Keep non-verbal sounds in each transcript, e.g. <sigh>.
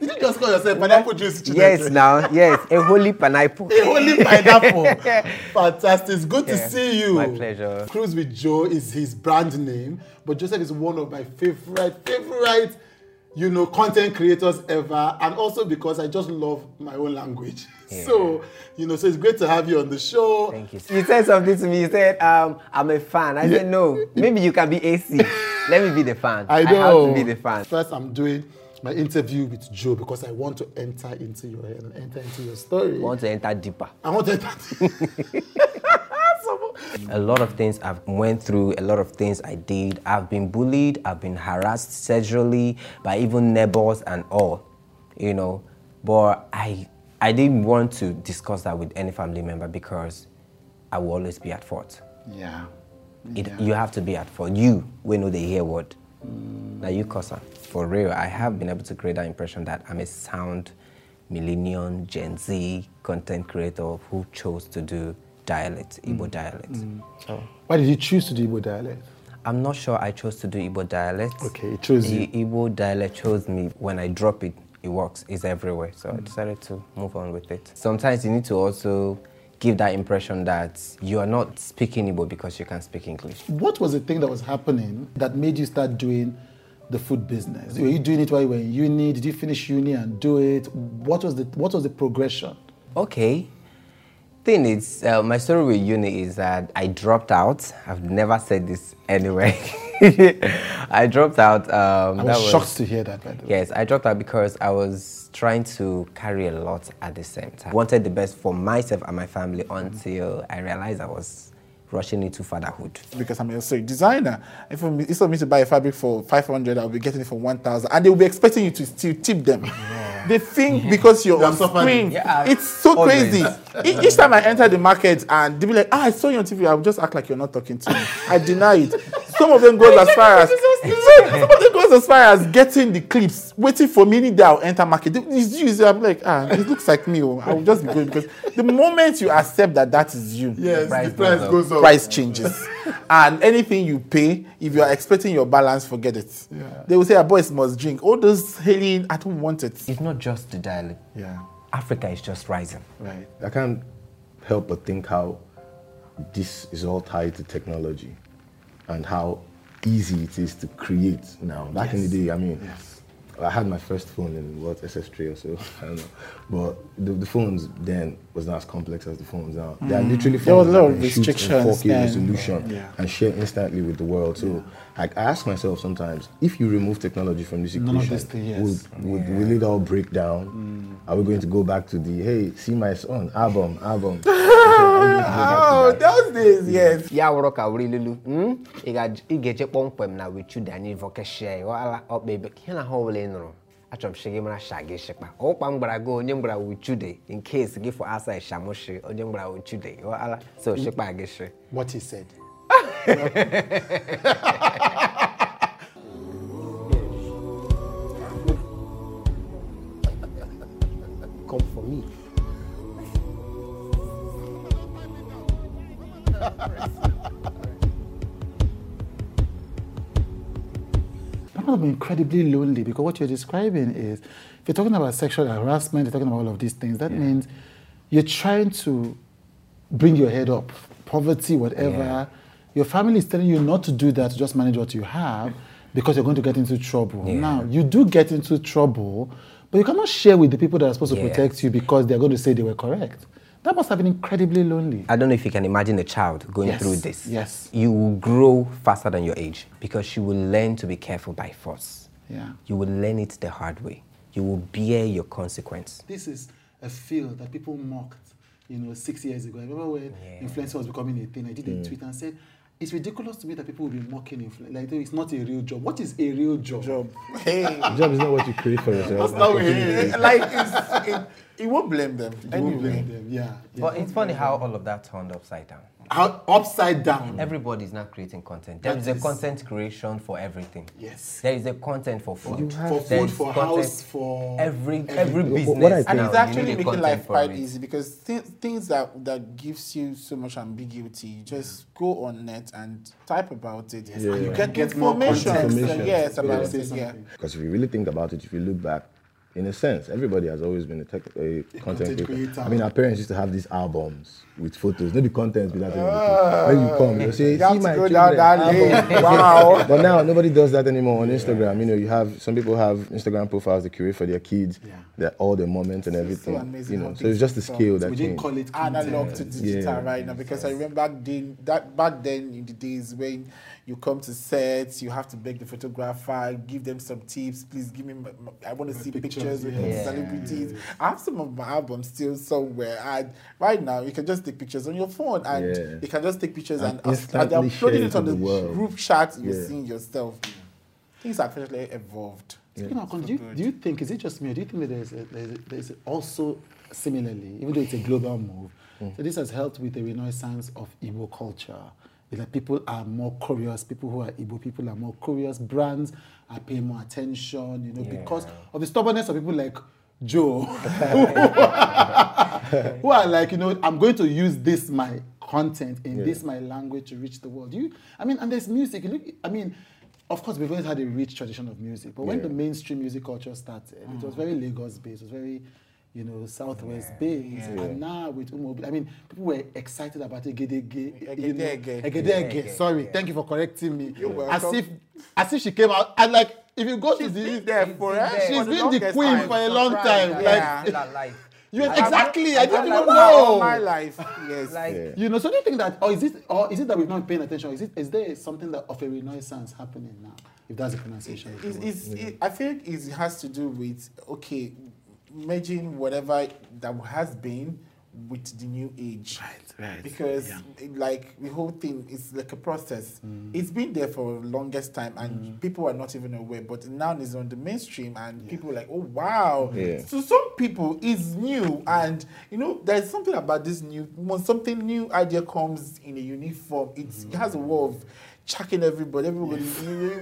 Did you just call yourself pineapple juice? Yes, now, yes, a holy pineapple. A holy pineapple. <laughs> Fantastic. It's good to see you. my pleasure. Cruise with Joe is his brand name, but Joseph is one of my favorite, favorite, you know, content creators ever, and also because I just love my own language. So, you know, so it's great to have you on the show. Thank you. You said something to me. You said, um, I'm a fan. I said, no, maybe you can be AC. Let me be the fan. I I know. have to be the fan. First, I'm doing my interview with Joe because I want to enter into your head and enter into your story. I want to enter deeper. I want to enter. <laughs> A lot of things I've went through, a lot of things I did. I've been bullied, I've been harassed sexually by even neighbors and all, you know. But I, I didn't want to discuss that with any family member because I will always be at fault. yeah. It, You have to be at fault. You, we know the hear word. Now you cousin. For real, I have been able to create that impression that I'm a sound millennium Gen Z content creator who chose to do dialect, Igbo mm. dialect. Mm. So Why did you choose to do Igbo dialect? I'm not sure I chose to do Igbo dialect. Okay, it chose you. Igbo dialect chose me. When I drop it, it works. It's everywhere. So I mm. decided to move on with it. Sometimes you need to also give that impression that you are not speaking Igbo because you can speak English. What was the thing that was happening that made you start doing the food business? Were you doing it while you were in uni? Did you finish uni and do it? What was the What was the progression? Okay. Thing is, uh, my story with uni is that I dropped out. I've never said this anywhere. <laughs> I dropped out. Um, I that was, shocked to hear that. By the way. Yes, I dropped out because I was trying to carry a lot at the same time. Wanted the best for myself and my family until I realized I was rushing into fatherhood. because I'm a designer. If for me, instead to buy a fabric for 500, I'll be getting it for 1,000. And they'll be expecting you to still tip them. They think because you're <laughs> You on have suffered screen. Yeah, it's so always. crazy. <laughs> Each time I enter the market and they'll be like, ah, I saw you on TV, I'll just act like you're not talking to me. I deny it. Some of them goes <laughs> as far as some of them goes as far as getting the clips, waiting for me that I'll enter market. It's you. I'm like, ah, it looks like me. oh. I'll just be going because the moment you accept that that is you, Yes, price the price goes up. price changes. <laughs> and anything you pay, if you are expecting your balance, forget it. They will say, a boys must drink. All those hailing, I don't want it. It's not just the dialect. Yeah. Africa is just rising. Right. I can't help but think how this is all tied to technology and how easy it is to create now. Back in the day, I mean, I had my first phone in what SS3 or so, <laughs> I don't know. But the, the phones then was not as complex as the phones now. They are mm. literally There was phones a lot of can shoot in restrictions 4K then. resolution Yeah. and share instantly with the world. So I, I ask myself sometimes, if you remove technology from this equation, yes. would, would, will it all break down? Mm. Are we going to go back to the hey, see my son album, album? <laughs> Oh, those days, yes. ya wụrụ ka wuri lulu ị ga- ị ga-eje kpọmkwem na wichude anyị vọkeshia ịghọala ọkpa ihe na ha ọbụla ị nụrụ achọrọ m mara sha gị shikpa ọkpa m gbara gị onye m gbara wichude in case gị for asa shamushi onye m gbara wichude ịghọala so shikpa gị shi What he said. <laughs> come for me. That must have been incredibly lonely because what you're describing is, if you're talking about sexual harassment, you're talking about all of these things, that means you're trying to bring your head up, poverty, whatever. Yeah. Your family is telling you not to do that, to just manage what you have because you're going to get into trouble. Yeah. Now, you do get into trouble, but you cannot share with the people that are supposed to protect you because they're going to say they were correct. That must have been incredibly lonely. I don't know if you can imagine a child going Yes, through this. yes. You will grow faster than your age because you will learn to be careful by force. Yeah. You will learn it the hard way. You will bear your consequence. This is a field that people mocked, you know, six years ago. I remember when Yeah. influencer was becoming a thing. I did a mm. tweet and said, "It's ridiculous to me that people will be mocking influence. Like it's not a real job. What is a real job? Job. <laughs> Hey. Job is not what you create for yourself. That's not what it is. like, it's, it, it won't blame them. You won't blame them. Yeah. yeah. But it's funny how all of that turned upside down. How, upside down. Mm. Everybody's now creating content. There That is a content creation for everything. Yes. There is a content for food. For food, is for house, for every every everything. business. what I and think- now, it's actually making life quite easy because th- things that that gives you so much ambiguity you just mm. go on net and type about it and you Yeah. get Get more information, context. Information. yes about Say it yeah. Because if you really think about it, if you look back in a sense, everybody has always been a, tech, <laughs> a content, content creator. creator. I mean, our parents used to have these albums with photos. Maybe content be that thing. Ah, when you come, you say, You "See to my go down that album." <laughs> Wow. <laughs> But now nobody does that anymore on Instagram. You know, you have some people have Instagram profiles they curate for their kids, Yeah. their all their moments and everything. amazing you know, so it's just the scale that we didn't changed. call it analog to digital Yeah. right now because I remember back then that back then in the days when you come to sets, you have to beg the photographer, give them some tips. Please give me. My, my- I want to see pictures, pictures, with yeah. celebrities. I have some of my albums still somewhere. And right now, you can just take pictures on your phone, and Yeah. you can just take pictures And and, and they're uploading it on to the, the group chat. You're Yeah. seeing yourself. Things have actually evolved. Speaking of content, do you, do you think, is it just me, or do you think that there's, a, there's, a, there's also similarly, even though it's a global move, mm. so this has helped with the renaissance of Igbo culture? It's like people are more curious, people who are Igbo people are more curious, brands are paying more attention, you know, because of the stubbornness of people like Joe, <laughs> who are like, you know, I'm going to use this my content in Yeah. this my language to reach the world. You, I mean, and there's music. Look, I mean, of course, we've always had a rich tradition of music, but when Yeah. the mainstream music culture started, it was very Lagos based. It was very, you know, Southwest based. And now with Umo, I mean, people were excited about Egedege. Egedege. Egedege. Sorry, thank you for correcting me. You're As welcome. if, as if she came out and like, if you go She's to the, been there for eh, she's for been the queen time. for a long time. Yeah. Like, alive. you exactly. I done even know. my life. Yes. Like, Yeah. You know, so do you think that, or is it, or is it that we've not paying attention? Is it, is there something that of a renaissance happening now? If that's the pronunciation. the It's, it's, it, I think it has to do with okay, merging whatever that has been with the new age. Right, right, Because yeah. it, like the whole thing is like a process. Mm. It's been there for the longest time, and mm. people are not even aware. But now it's on the mainstream, and people are like, oh wow. Yeah. So some people it's new, and you know there's something about this new. When something new idea comes in a unique form, it's, it has a way of. Chucking everybody, everybody,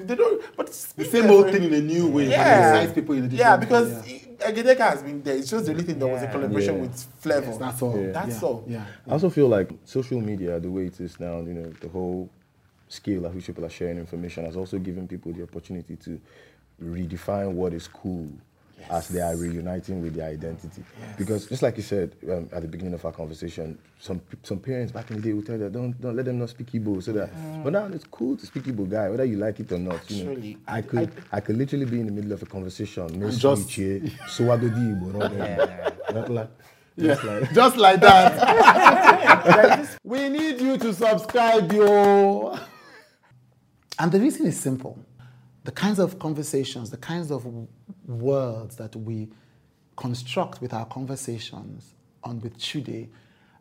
they don't. But it's the same old thing in a new way. yeah. excites people in a different Yeah, way, because yeah. Egedege has been there. It's just the only thing that was a collaboration Yeah. with Flavour. Yes, that's all. Yeah. That's yeah. all. Yeah. I also feel like social media, the way it is now, you know, the whole scale at which people are sharing information has also given people the opportunity to redefine what is cool as they are reuniting with their identity. Because just like you said um, at the beginning of our conversation, some some parents back in the day would tell them, don't don't let them not speak Igbo, so that. But now it's cool to speak Igbo, guy, whether you like it or not. You know, I I- could I, could literally be in the middle of a conversation, just- just Swado di Igbo, not not like. Just like <laughs> Just like that. <laughs> we need you to subscribe, yo. And the reason is simple. The kinds of conversations, the kinds of words that we construct with our conversations on with Chude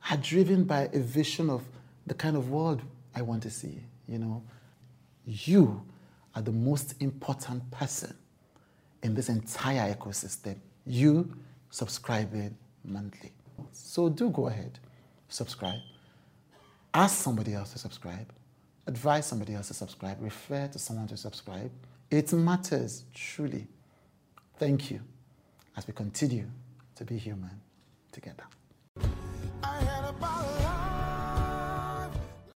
are driven by a vision of the kind of world I want to see. You know, you are the most important person in this entire ecosystem. You subscribing monthly. So do go ahead, subscribe. Ask somebody else to subscribe. Advise somebody else to subscribe. Refer to someone to subscribe. It matters, truly. Thank you as we continue to be human together.